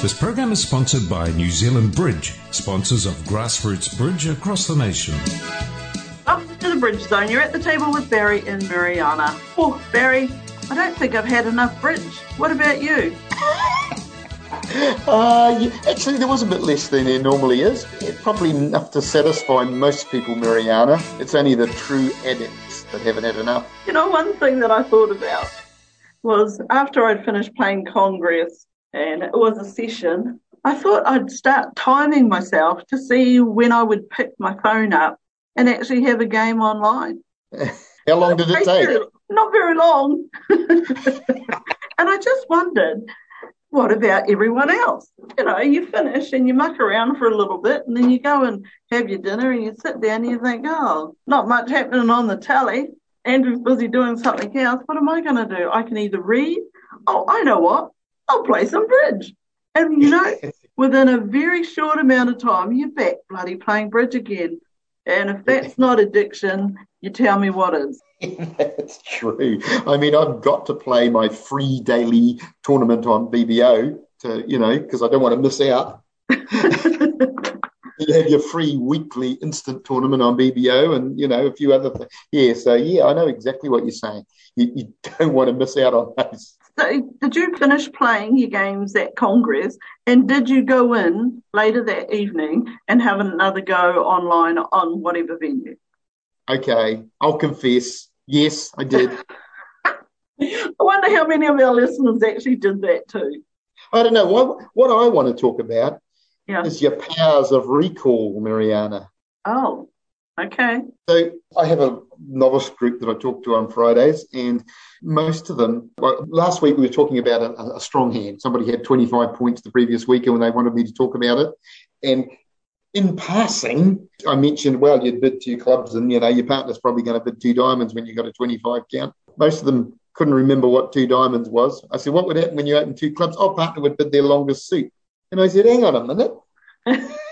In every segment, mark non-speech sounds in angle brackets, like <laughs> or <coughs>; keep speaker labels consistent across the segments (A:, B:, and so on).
A: This program is sponsored by New Zealand Bridge, sponsors of grassroots bridge across the nation.
B: Welcome to the Bridge Zone. You're at the table with Barry and Mariana. Oh, Barry, I don't think I've had enough bridge. What about you? <laughs>
C: Uh, actually, there was a bit less than there normally is. Probably enough to satisfy most people, Mariana. It's only the true addicts that haven't had enough.
B: You know, one thing that I thought about was after I'd finished playing Congress and it was a session, I thought I'd start timing myself to see when I would pick my phone up and actually have a game online. <laughs>
C: How long did it take?
B: Not very long. <laughs> and I just wondered, what about everyone else? You know, you finish and you muck around for a little bit and then you go and have your dinner and you sit down and you think, oh, not much happening on the tally. Andrew's busy doing something else. What am I going to do? I can either read. Oh, I know what. I'll play some bridge. And you know, <laughs> within a very short amount of time, you're back bloody playing bridge again. And if that's not addiction, you tell me what is. <laughs>
C: that's true. I mean, I've got to play my free daily tournament on BBO to, you know, because I don't want to miss out. <laughs> you have your free weekly instant tournament on BBO and, you know, a few other things. Yeah, so yeah, I know exactly what you're saying. You, you don't want to miss out on those.
B: So, did you finish playing your games at Congress and did you go in later that evening and have another go online on whatever venue?
C: Okay, I'll confess. Yes, I did. <laughs>
B: I wonder how many of our listeners actually did that too.
C: I don't know. What, what I want to talk about
B: Yeah.
C: is your powers of recall, Mariana.
B: Oh, okay.
C: So I have a novice group that I talk to on Fridays, and most of them. Well, last week we were talking about a, a strong hand. Somebody had 25 points the previous week, and they wanted me to talk about it. And in passing, I mentioned, well, you'd bid two clubs, and you know your partner's probably going to bid two diamonds when you got a 25 count. Most of them couldn't remember what two diamonds was. I said, what would happen when you open two clubs? Oh, partner would bid their longest suit. And I said, hang on a minute. <laughs>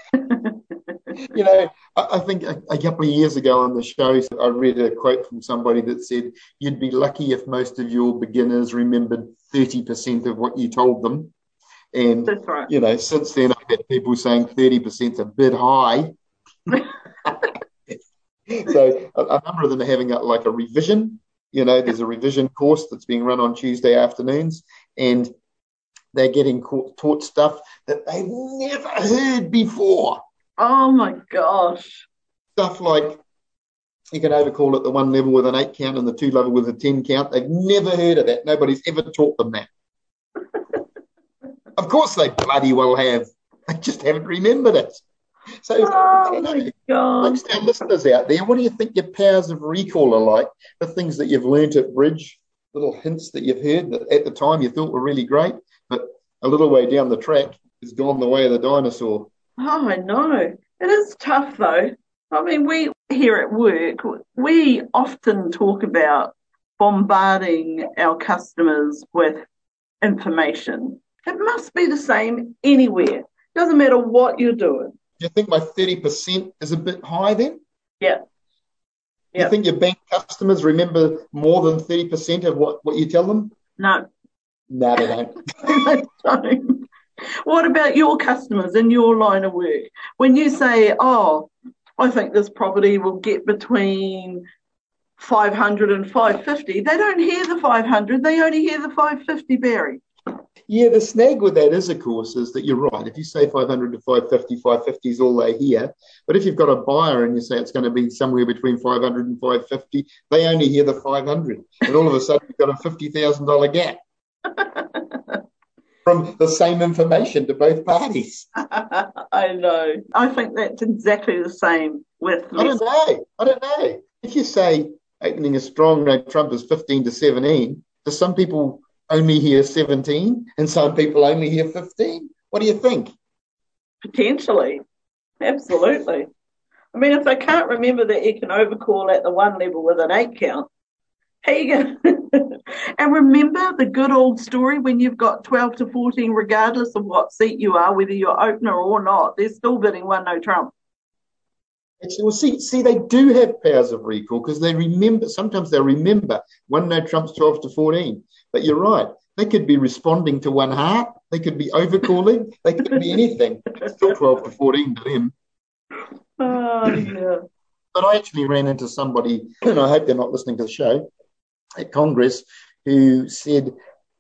C: you know, I, I think a, a couple of years ago on the show, I read a quote from somebody that said, You'd be lucky if most of your beginners remembered 30% of what you told them. And,
B: right.
C: you know, since then, I've had people saying 30% is a bit high. <laughs> so a, a number of them are having a, like a revision. You know, there's a revision course that's being run on Tuesday afternoons, and they're getting taught stuff that they've never heard before.
B: Oh my gosh.
C: Stuff like you can overcall at the one level with an eight count and the two level with a 10 count. They've never heard of that. Nobody's ever taught them that. <laughs> of course, they bloody well have. They just haven't remembered it. So,
B: Oh
C: don't know.
B: my god.
C: Amongst our listeners out there, what do you think your powers of recall are like? The things that you've learnt at bridge, little hints that you've heard that at the time you thought were really great, a little way down the track has gone the way of the dinosaur.
B: Oh, I know. It is tough though. I mean, we here at work, we often talk about bombarding our customers with information. It must be the same anywhere. Doesn't matter what you're doing.
C: Do you think my 30% is a bit high then?
B: Yeah. Yeah.
C: you think your bank customers remember more than 30% of what, what you tell them?
B: No,
C: No, they don't.
B: What about your customers in your line of work? When you say, oh, I think this property will get between 500 and 550, they don't hear the 500, they only hear the 550, Barry.
C: Yeah, the snag with that is, of course, is that you're right. If you say 500 to 550, 550 is all they hear. But if you've got a buyer and you say it's going to be somewhere between 500 and 550, they only hear the 500. And all of a sudden, you've got a $50,000 gap <laughs> from the same information to both parties. <laughs>
B: I know. I think that's exactly the same with
C: I don't know. I don't know. If you say opening a strong no Trump is 15 to 17, to some people, only hear 17 and some people only hear 15? What do you think?
B: Potentially. Absolutely. I mean, if they can't remember that you can overcall at the one level with an eight count, going <laughs> and remember the good old story when you've got 12 to 14, regardless of what seat you are, whether you're opener or not, they're still bidding one no trump.
C: Actually, well, see, see, they do have powers of recall because they remember. Sometimes they remember one no trumps 12 to 14. But you're right; they could be responding to one heart. They could be overcalling. they could be anything. It's still 12 to 14 to them.
B: Oh, yeah.
C: But I actually ran into somebody, and I hope they're not listening to the show at Congress, who said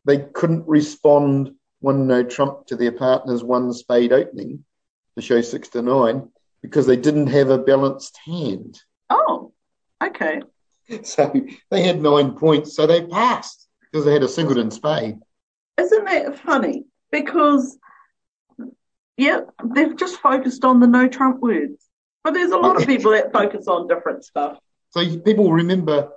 C: they couldn't respond one no Trump to their partner's one spade opening to show six to nine because they didn't have a balanced hand.
B: Oh, okay.
C: So they had nine points, so they passed because they had a singleton spade.
B: Isn't that funny? Because, yeah, they've just focused on the no Trump words. But there's a lot of people that focus on different stuff.
C: So people remember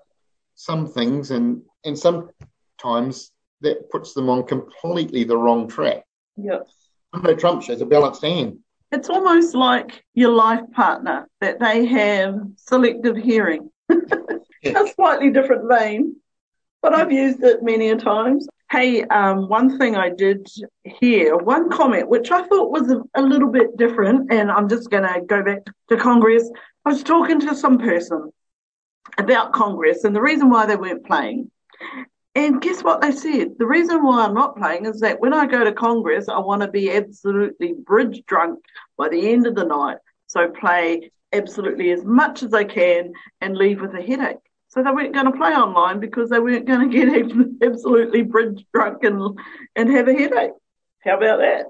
C: some things, and and sometimes that puts them on completely the wrong track.
B: Yep.
C: No Trump shows a balanced hand.
B: It's almost like your life partner that they have selective hearing. <laughs> a slightly different vein, but I've used it many a times. Hey, um, one thing I did hear, one comment which I thought was a, a little bit different, and I'm just going to go back to Congress. I was talking to some person about Congress and the reason why they weren't playing. And guess what they said? The reason why I'm not playing is that when I go to Congress, I want to be absolutely bridge drunk by the end of the night. So play absolutely as much as I can and leave with a headache. So they weren't going to play online because they weren't going to get <laughs> absolutely bridge drunk and, and have a headache. How about that?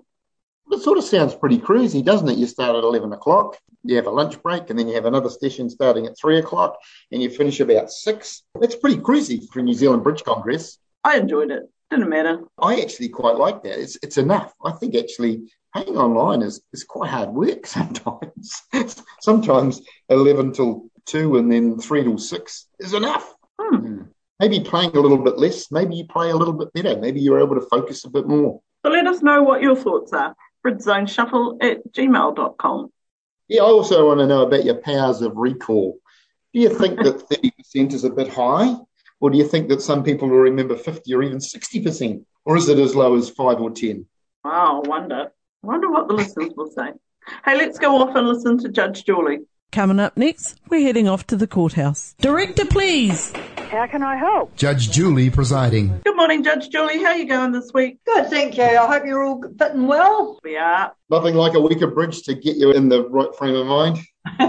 C: It sort of sounds pretty cruisy, doesn't it? You start at 11 o'clock, you have a lunch break, and then you have another session starting at 3 o'clock, and you finish about 6. That's pretty cruisy for New Zealand Bridge Congress.
B: I enjoyed it. Didn't matter.
C: I actually quite like that. It's, it's enough. I think actually playing online is, is quite hard work <laughs> sometimes. sometimes 11 till 2 and then 3 till 6 is enough.
B: Hmm.
C: Maybe playing a little bit less, maybe you play a little bit better, maybe you're able to focus a bit more.
B: So let us know what your thoughts are bridgezoneshuffle at gmail.com.
C: Yeah, I also want to know about your powers of recall. Do you think that <laughs> 30% is a bit high? Or do you think that some people will remember 50 or even 60%? Or is it as low as 5 or 10?
B: Wow, I wonder. I wonder what the listeners will say. Hey, let's go off and listen to Judge Julie.
D: Coming up next, we're heading off to the courthouse. Director, please.
E: How can I help?
A: Judge Julie presiding.
B: Good morning, Judge Julie. How are you going this week?
E: Good, thank you. I hope you're all fitting well.
B: We are.
C: Nothing like a week of bridge to get you in the right frame of mind. <laughs>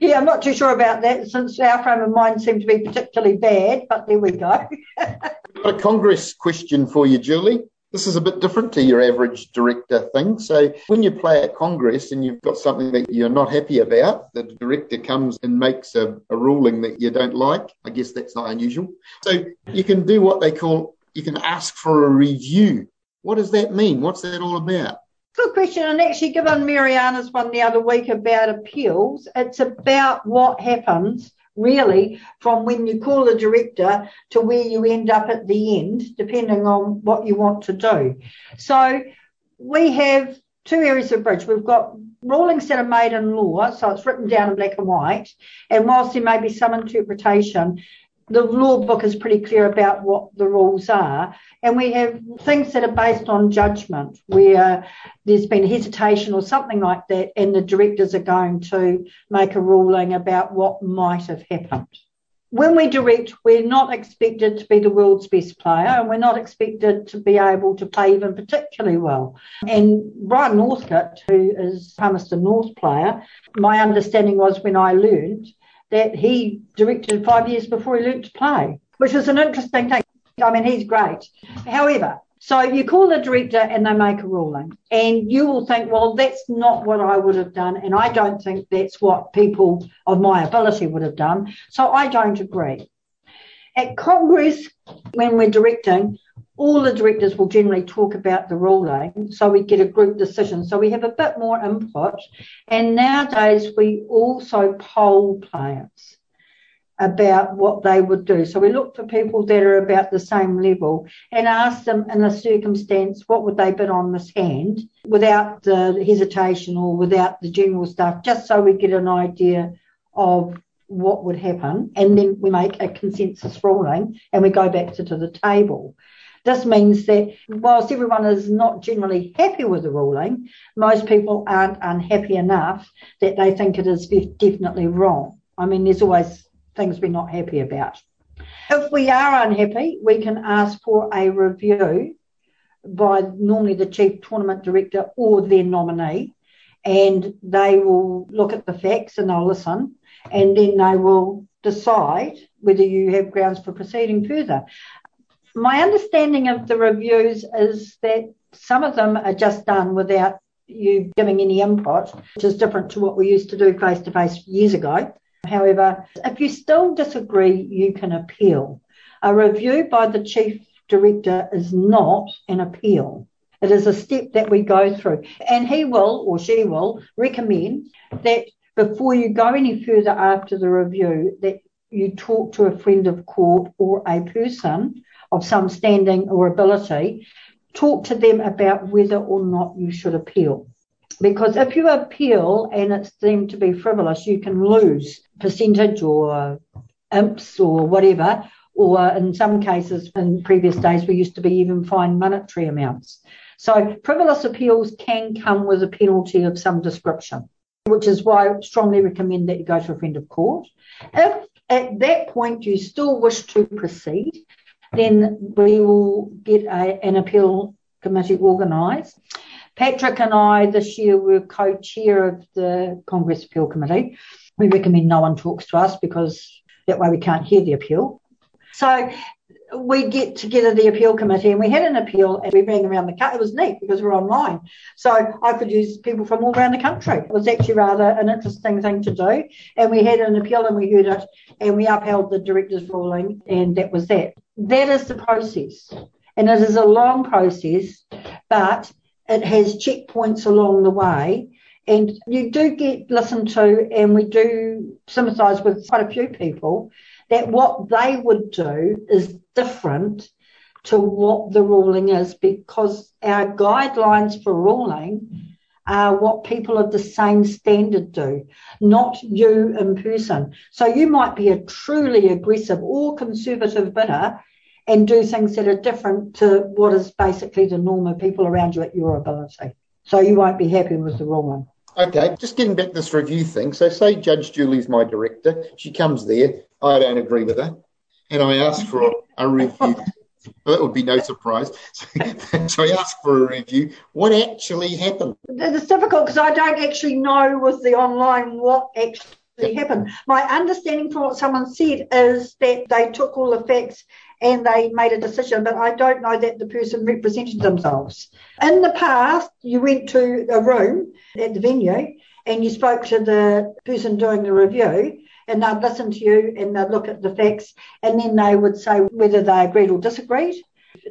E: yeah, I'm not too sure about that since our frame of mind seemed to be particularly bad, but there we go. <laughs>
C: Got a Congress question for you, Julie. This is a bit different to your average director thing. So when you play at Congress and you've got something that you're not happy about, the director comes and makes a, a ruling that you don't like. I guess that's not unusual. So you can do what they call, you can ask for a review. What does that mean? What's that all about?
E: Good question. And actually, given Mariana's one the other week about appeals, it's about what happens really from when you call the director to where you end up at the end, depending on what you want to do. So we have two areas of bridge. We've got rulings that are made in law, so it's written down in black and white. And whilst there may be some interpretation, the law book is pretty clear about what the rules are. And we have things that are based on judgment, where there's been hesitation or something like that, and the directors are going to make a ruling about what might have happened. When we direct, we're not expected to be the world's best player, and we're not expected to be able to play even particularly well. And Brian Northcote, who is Palmerston North player, my understanding was when I learned that he directed five years before he learnt to play, which is an interesting thing. I mean, he's great. However, so you call the director and they make a ruling, and you will think, well, that's not what I would have done, and I don't think that's what people of my ability would have done. So I don't agree. At Congress, when we're directing, all the directors will generally talk about the ruling, so we get a group decision. So we have a bit more input. And nowadays, we also poll players. about what they would do. So we look for people that are about the same level and ask them in a circumstance, what would they bid on this hand without the hesitation or without the general stuff, just so we get an idea of what would happen. And then we make a consensus ruling and we go back to, to the table. This means that mm. whilst everyone is not generally happy with the ruling, most people aren't unhappy enough that they think it is definitely wrong. I mean, there's always things we're not happy about. If we are unhappy, we can ask for a review by normally the chief tournament director or their nominee, and they will look at the facts and they'll listen, and then they will decide whether you have grounds for proceeding further. My understanding of the reviews is that some of them are just done without you giving any input, which is different to what we used to do face to face years ago. However, if you still disagree, you can appeal. A review by the chief director is not an appeal. It is a step that we go through, and he will or she will recommend that before you go any further after the review, that you talk to a friend of court or a person of some standing or ability, talk to them about whether or not you should appeal. Because if you appeal and it's deemed to be frivolous, you can lose percentage or imps or whatever. Or in some cases, in previous days, we used to be even fined monetary amounts. So frivolous appeals can come with a penalty of some description, which is why I strongly recommend that you go to a friend of court. If at that point you still wish to proceed, then we will get a, an appeal committee organised. Patrick and I this year were co-chair of the Congress Appeal Committee. We recommend no one talks to us because that way we can't hear the appeal. So we get together the appeal committee and we had an appeal and we rang around the country. It was neat because we're online. So I could use people from all around the country. It was actually rather an interesting thing to do. And we had an appeal and we heard it and we upheld the director's ruling and that was that. That is the process. And it is a long process, but it has checkpoints along the way. And you do get listened to, and we do sympathise with quite a few people that what they would do is different to what the ruling is because our guidelines for ruling are what people of the same standard do, not you in person. So you might be a truly aggressive or conservative bidder and do things that are different to what is basically the norm of people around you at your ability. So you won't be happy with the wrong one.
C: Okay, just getting back to this review thing. So, say Judge Julie's my director. She comes there. I don't agree with her. And I ask for a review. Well, that would be no surprise. <laughs> so I asked for a review. What actually happened?
E: It's difficult because I don't actually know with the online what actually happened. My understanding from what someone said is that they took all the facts and they made a decision, but I don't know that the person represented themselves. In the past, you went to a room at the venue and you spoke to the person doing the review and they'd listen to you and they'd look at the facts and then they would say whether they agreed or disagreed.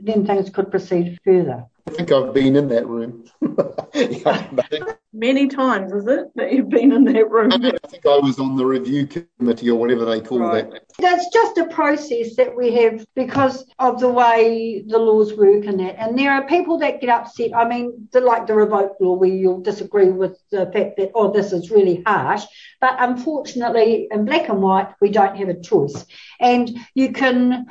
E: Then things could proceed further.
C: I think I've been in that room. <laughs>
B: Many times, is it, that you've been in that room?
C: I think I was on the review committee or whatever they call right. that.
E: That's just a process that we have because of the way the laws work and that. And there are people that get upset. I mean, like the revoke law, where you'll disagree with the fact that, oh, this is really harsh. But unfortunately, in black and white, we don't have a choice. And you can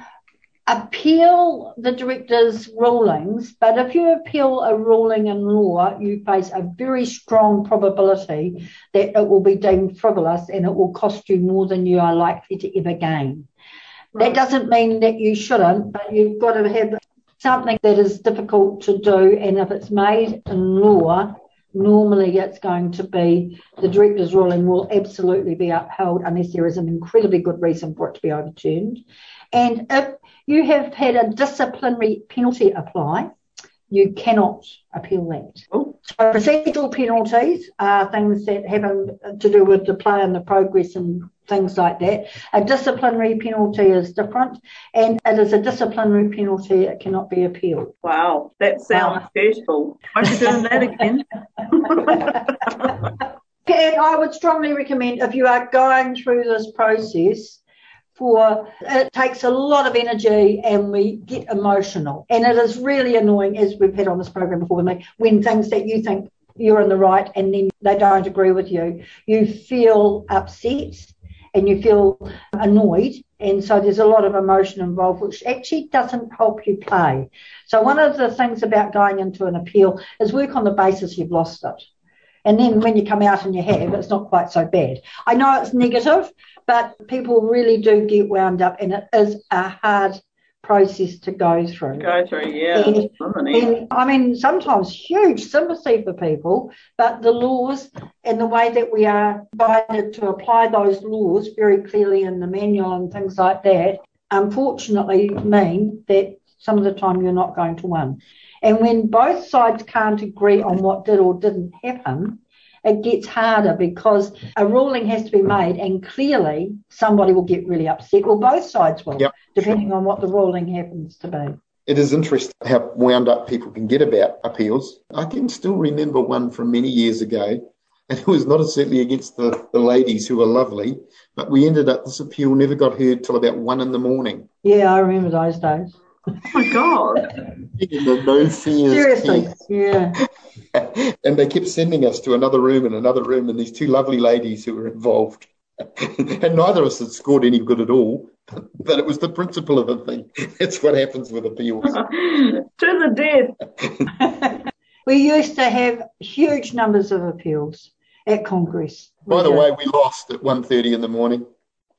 E: appeal the director's rulings, but if you appeal a ruling in law, you face a very strong probability that it will be deemed frivolous and it will cost you more than you are likely to ever gain. Right. That doesn't mean that you shouldn't, but you've got to have something that is difficult to do, and if it's made in law, normally it's going to be the director's ruling will absolutely be upheld unless there is an incredibly good reason for it to be overturned. And if you have had a disciplinary penalty apply, you cannot appeal that. Oh. So procedural penalties are things that have to do with the play and the progress and things like that. A disciplinary penalty is different, and it is a disciplinary penalty. It cannot be appealed.
B: Wow, that sounds. Why are you doing that again? <laughs> <laughs>
E: and I would strongly recommend if you are going through this process for it takes a lot of energy and we get emotional. And it is really annoying, as we've had on this program before with me, when things that you think you're in the right and then they don't agree with you, you feel upset and you feel annoyed. And so there's a lot of emotion involved, which actually doesn't help you play. So one of the things about going into an appeal is work on the basis you've lost it. And then when you come out and you have, it's not quite so bad. I know it's negative, but people really do get wound up, and it is a hard process to go through.
B: Go through, yeah.
E: And, and, I mean, sometimes huge sympathy for people, but the laws and the way that we are guided to apply those laws very clearly in the manual and things like that, unfortunately mean that some of the time you're not going to win. And when both sides can't agree on what did or didn't happen, it gets harder because a ruling has to be made and clearly somebody will get really upset. Well, both sides will,
C: Yep.
E: depending on what the ruling happens to be.
C: It is interesting how wound up people can get about appeals. I can still remember one from many years ago, and it was not certainly against the, the ladies who were lovely, but we ended up, this appeal never got heard till about one in the morning.
E: Yeah, I remember those days.
B: Oh my God.
C: The no fears
E: Seriously,
C: case.
E: yeah. <laughs>
C: and they kept sending us to another room and another room, and these two lovely ladies who were involved. <laughs> and neither of us had scored any good at all, but it was the principle of the thing. <laughs> That's what happens with appeals.
B: to the death.
E: We used to have huge numbers of appeals at Congress.
C: By the way, we lost at 1.30 in the morning.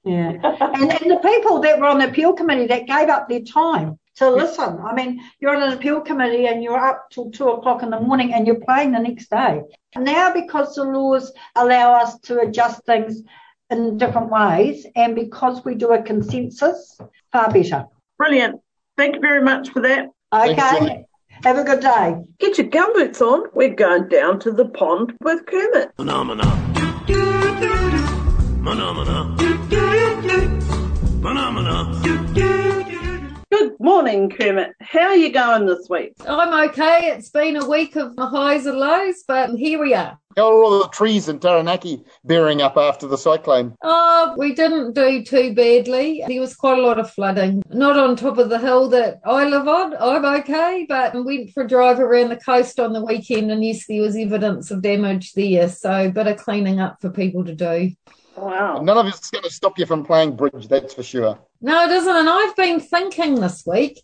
E: Yeah. And, and the people that were on the appeal committee that gave up their time to listen. I mean, you're on an appeal committee and you're up till two o'clock in the morning and you're playing the next day. Now, because the laws allow us to adjust things in different ways and because we do a consensus, far better.
B: Brilliant. Thank you very much for that.
E: Okay.
C: Julie.
E: Have a good day.
B: Get your gumboots on. We're going down to the pond with Kermit.
F: Phenomena. Phenomena. Phenomena.
B: Good morning, Kermit. How are you going this week?
G: I'm okay. It's been a week of highs and lows, but here we are.
C: How are all the trees in Taranaki bearing up after the cyclone?
G: Oh, we didn't do too badly. There was quite a lot of flooding. Not on top of the hill that I live on. I'm okay, but I went for a drive around the coast on the weekend and yes, there was evidence of damage there. So a bit of cleaning up for people to do.
B: Wow.
C: None of it's going to stop you from playing bridge, that's for sure.
G: No, it isn't. And I've been thinking this week,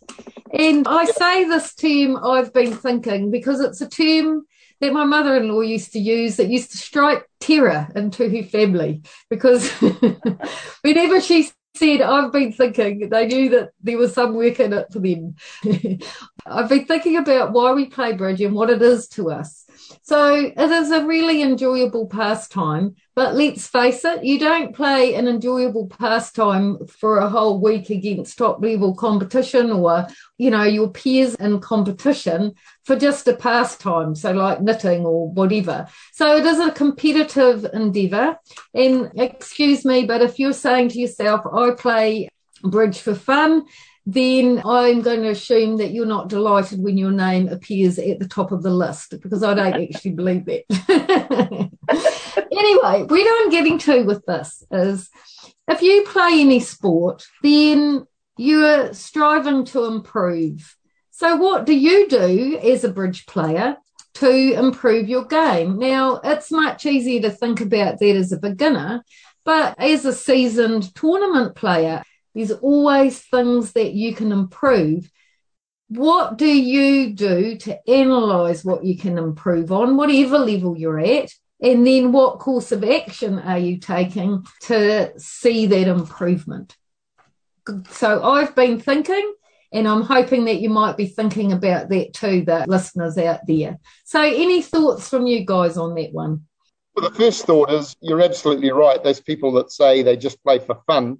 G: and I say this term I've been thinking because it's a term that my mother in law used to use that used to strike terror into her family because <laughs> whenever she said, I've been thinking, they knew that there was some work in it for them. <laughs> I've been thinking about why we play bridge and what it is to us. So it is a really enjoyable pastime, but let's face it, you don't play an enjoyable pastime for a whole week against top level competition or, you know, your peers in competition for just a pastime. So like knitting or whatever. So it is a competitive endeavor. And excuse me, but if you're saying to yourself, I play bridge for fun, then I'm going to assume that you're not delighted when your name appears at the top of the list because I don't <laughs> actually believe that. <laughs> anyway, where I'm getting to with this is if you play any sport, then you're striving to improve. So, what do you do as a bridge player to improve your game? Now, it's much easier to think about that as a beginner, but as a seasoned tournament player, there's always things that you can improve. What do you do to analyze what you can improve on, whatever level you're at? And then what course of action are you taking to see that improvement? So I've been thinking, and I'm hoping that you might be thinking about that too, the listeners out there. So, any thoughts from you guys on that one?
C: Well, the first thought is you're absolutely right. Those people that say they just play for fun,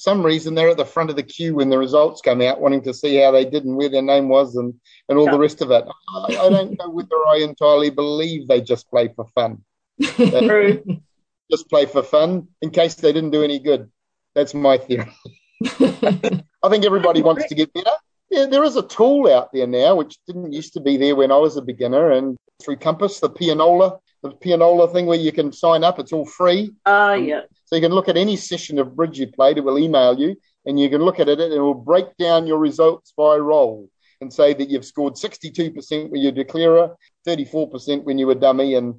C: some reason they're at the front of the queue when the results come out, wanting to see how they did and where their name was and, and all
B: Yeah.
C: the rest of it. I, I don't know whether I entirely believe they just play for fun. <laughs>
B: True.
C: Just play for fun in case they didn't do any good. That's my theory. <laughs> I think everybody wants to get better. Yeah, there is a tool out there now which didn't used to be there when I was a beginner, and through Compass, the pianola, the pianola thing where you can sign up, it's all free.
B: Ah, yeah.
C: So you can look at any session of bridge you played, it will email you, and you can look at it and it will break down your results by role and say that you've scored 62% when you're declarer, 34% when you were dummy, and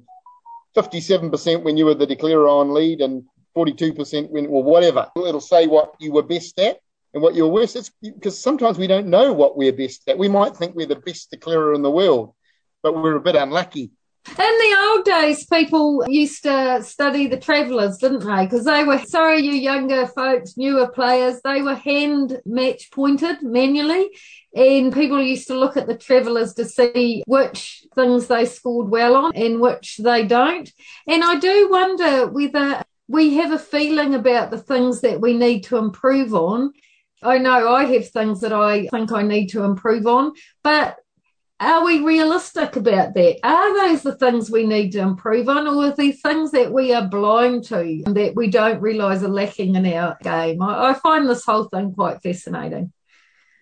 C: 57% when you were the declarer on lead, and 42% when, or whatever. It'll say what you were best at and what you're worst at, because sometimes we don't know what we're best at. We might think we're the best declarer in the world, but we're a bit unlucky.
G: In the old days, people used to study the travellers, didn't they? Because they were, sorry, you younger folks, newer players, they were hand match pointed manually. And people used to look at the travellers to see which things they scored well on and which they don't. And I do wonder whether we have a feeling about the things that we need to improve on. I know I have things that I think I need to improve on, but are we realistic about that? Are those the things we need to improve on, or are these things that we are blind to that we don't realise are lacking in our game? I, I, find this whole thing quite fascinating.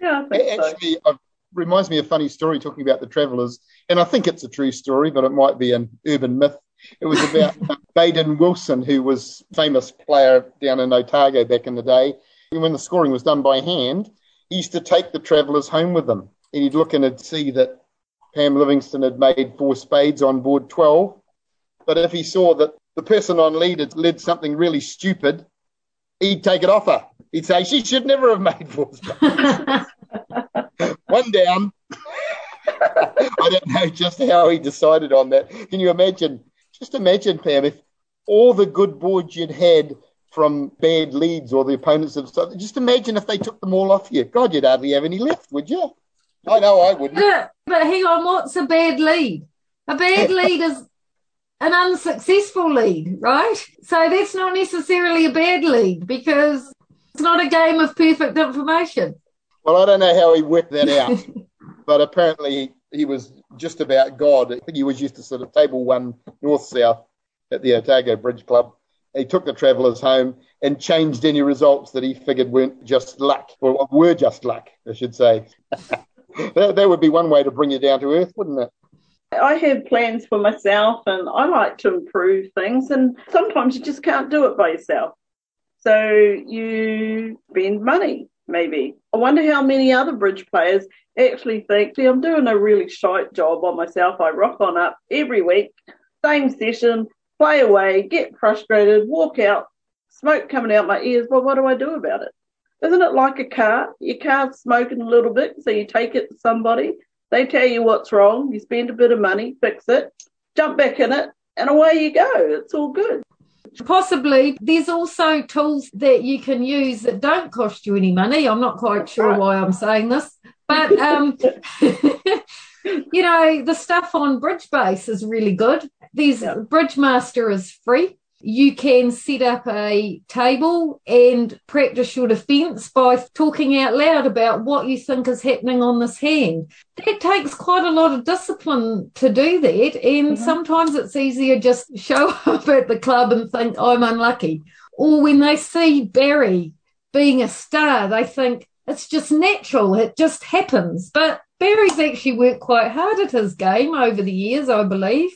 B: Yeah,
C: actually, so. it reminds me of a funny story talking about the travellers, and I think it's a true story, but it might be an urban myth. It was about <laughs> uh, Baden Wilson, who was a famous player down in Otago back in the day. And When the scoring was done by hand, he used to take the travellers home with him, and he'd look and he'd see that Pam Livingston had made four spades on board 12. But if he saw that the person on lead had led something really stupid, he'd take it off her. He'd say, she should never have made four <laughs> spades. One down. <laughs> I don't know just how he decided on that. Can you imagine? Just imagine, Pam, if all the good boards you'd had from bad leads or the opponents of stuff, just imagine if they took them all off you. God, you'd hardly have any left, would you? I know I wouldn't. <coughs>
G: But, but hang on, what's a bad lead? A bad <laughs> lead is an unsuccessful lead, right? So that's not necessarily a bad lead because it's not a game of perfect information.
C: Well, I don't know how he worked that out, <laughs> but apparently he was just about God. I think he was used to sort of table one north south at the Otago Bridge Club. He took the travellers home and changed any results that he figured weren't just luck, or were just luck, I should say. <laughs> that, that would be one way to bring you down to earth, wouldn't it?
B: I have plans for myself and I like to improve things, and sometimes you just can't do it by yourself. So you spend money, maybe. I wonder how many other bridge players actually think, see, I'm doing a really shite job on myself. I rock on up every week, same session, play away, get frustrated, walk out, smoke coming out my ears. Well, what do I do about it? Isn't it like a car? Your car's smoking a little bit, so you take it to somebody. They tell you what's wrong. You spend a bit of money, fix it, jump back in it, and away you go. It's all good.
G: Possibly. There's also tools that you can use that don't cost you any money. I'm not quite sure right. why I'm saying this, but <laughs> um, <laughs> you know, the stuff on Bridgebase is really good. There's yep. Bridgemaster is free you can set up a table and practice your defense by talking out loud about what you think is happening on this hand. That takes quite a lot of discipline to do that. And mm-hmm. sometimes it's easier just show <laughs> up at the club and think, I'm unlucky. Or when they see Barry being a star, they think it's just natural. It just happens. But Barry's actually worked quite hard at his game over the years, I believe.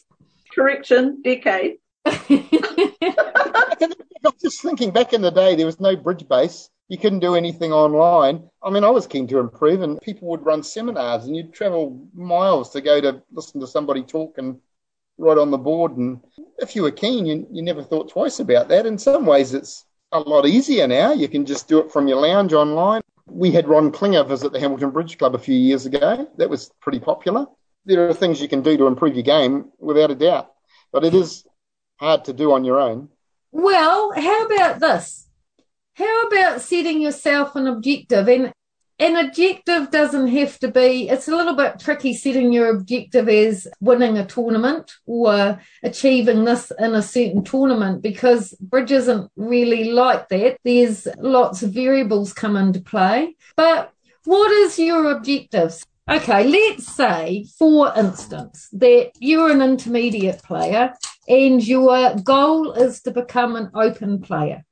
B: Correction, decade.
C: I was just thinking back in the day, there was no bridge base. You couldn't do anything online. I mean, I was keen to improve, and people would run seminars, and you'd travel miles to go to listen to somebody talk and write on the board. And if you were keen, you, you never thought twice about that. In some ways, it's a lot easier now. You can just do it from your lounge online. We had Ron Klinger visit the Hamilton Bridge Club a few years ago. That was pretty popular. There are things you can do to improve your game without a doubt, but it is hard to do on your own.
G: Well, how about this? How about setting yourself an objective? And an objective doesn't have to be, it's a little bit tricky setting your objective as winning a tournament or achieving this in a certain tournament because bridge isn't really like that. There's lots of variables come into play. But what is your objectives? Okay, let's say, for instance, that you're an intermediate player and your goal is to become an open player.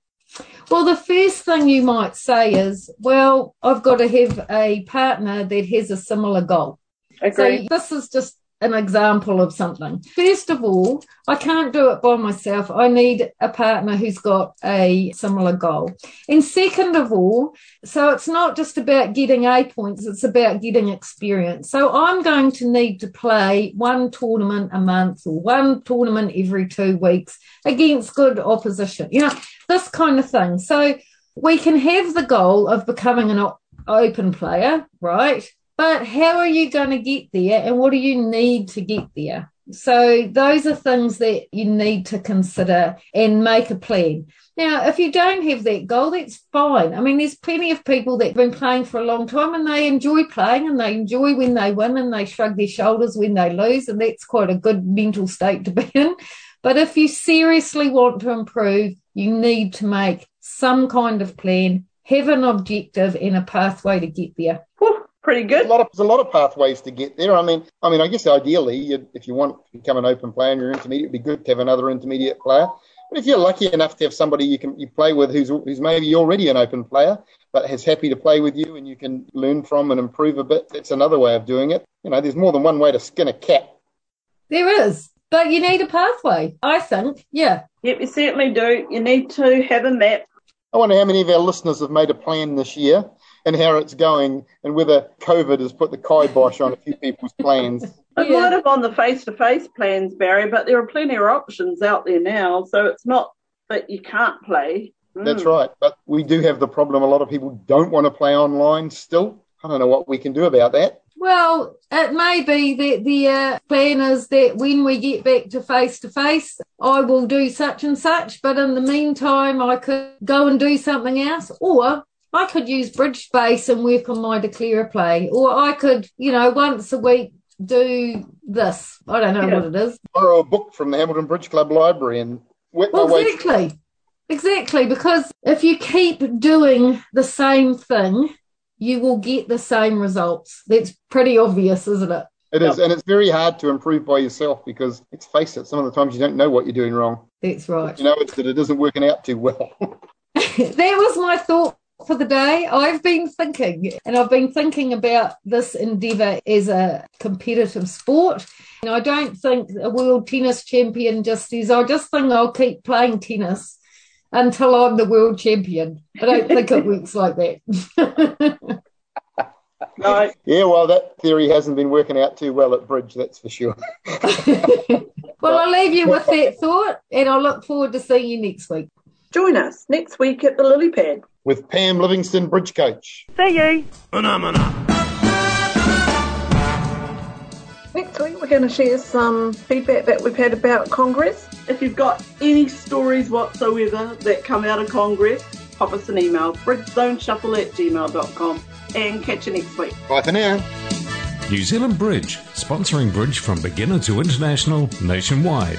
G: Well, the first thing you might say is, well, I've got to have a partner that has a similar goal.
B: Agree.
G: So this is just an example of something. First of all, I can't do it by myself. I need a partner who's got a similar goal. And second of all, so it's not just about getting A points, it's about getting experience. So I'm going to need to play one tournament a month or one tournament every two weeks against good opposition, you know, this kind of thing. So we can have the goal of becoming an open player, right? But how are you going to get there and what do you need to get there? So those are things that you need to consider and make a plan. Now, if you don't have that goal, that's fine. I mean, there's plenty of people that have been playing for a long time and they enjoy playing and they enjoy when they win and they shrug their shoulders when they lose. And that's quite a good mental state to be in. But if you seriously want to improve, you need to make some kind of plan, have an objective and a pathway to get there.
B: Pretty good.
C: A lot of, there's a lot of pathways to get there. I mean, I mean, I guess ideally, you, if you want to become an open player and you're intermediate, it'd be good to have another intermediate player. But if you're lucky enough to have somebody you can you play with who's who's maybe already an open player but is happy to play with you and you can learn from and improve a bit, that's another way of doing it. You know, there's more than one way to skin a cat.
G: There is, but you need a pathway. I think, yeah.
B: Yep, you certainly do. You need to have a map.
C: I wonder how many of our listeners have made a plan this year and how it's going and whether COVID has put the kibosh on a few people's plans. <laughs>
B: It yeah. might have on the face to face plans, Barry, but there are plenty of options out there now. So it's not that you can't play.
C: Mm. That's right. But we do have the problem a lot of people don't want to play online still. I don't know what we can do about that.
G: Well, it may be that the uh, plan is that when we get back to face to face, I will do such and such, but in the meantime, I could go and do something else, or I could use Bridge Base and work on my declare play, or I could, you know, once a week do this. I don't know yeah. what it is.
C: Borrow a book from the Hamilton Bridge Club library and work
G: well, my exactly. Way. Exactly, because if you keep doing the same thing, you will get the same results. That's pretty obvious, isn't it?
C: It is, and it's very hard to improve by yourself because, let's face it, some of the times you don't know what you're doing wrong.
G: That's right.
C: You know, it's that it isn't working out too well. <laughs> <laughs>
G: that was my thought for the day. I've been thinking, and I've been thinking about this endeavour as a competitive sport. And I don't think a world tennis champion just says, I just think I'll keep playing tennis until I'm the world champion. I don't think it works like that. <laughs>
C: no. Yeah, well, that theory hasn't been working out too well at Bridge, that's for sure. <laughs>
G: well, I'll leave you with that thought, and I look forward to seeing you next week.
B: Join us next week at the Lily Pad
C: with Pam Livingston, Bridge Coach.
B: See you.
F: Phenomena.
B: Next week, we're going to share some feedback that we've had about Congress. If you've got any stories whatsoever that come out of Congress, pop us an email, bridgezoneshuffle at gmail.com, and catch you next week.
C: Bye for now.
A: New Zealand Bridge, sponsoring bridge from beginner to international nationwide.